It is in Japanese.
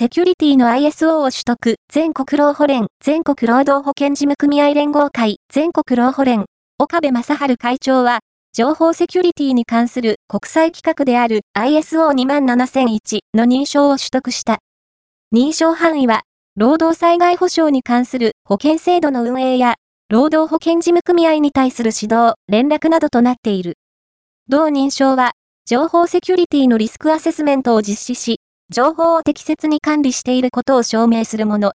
セキュリティの ISO を取得、全国労保連、全国労働保険事務組合連合会、全国労保連、岡部正治会長は、情報セキュリティに関する国際規格である ISO27001 の認証を取得した。認証範囲は、労働災害保障に関する保険制度の運営や、労働保険事務組合に対する指導、連絡などとなっている。同認証は、情報セキュリティのリスクアセスメントを実施し、情報を適切に管理していることを証明するもの。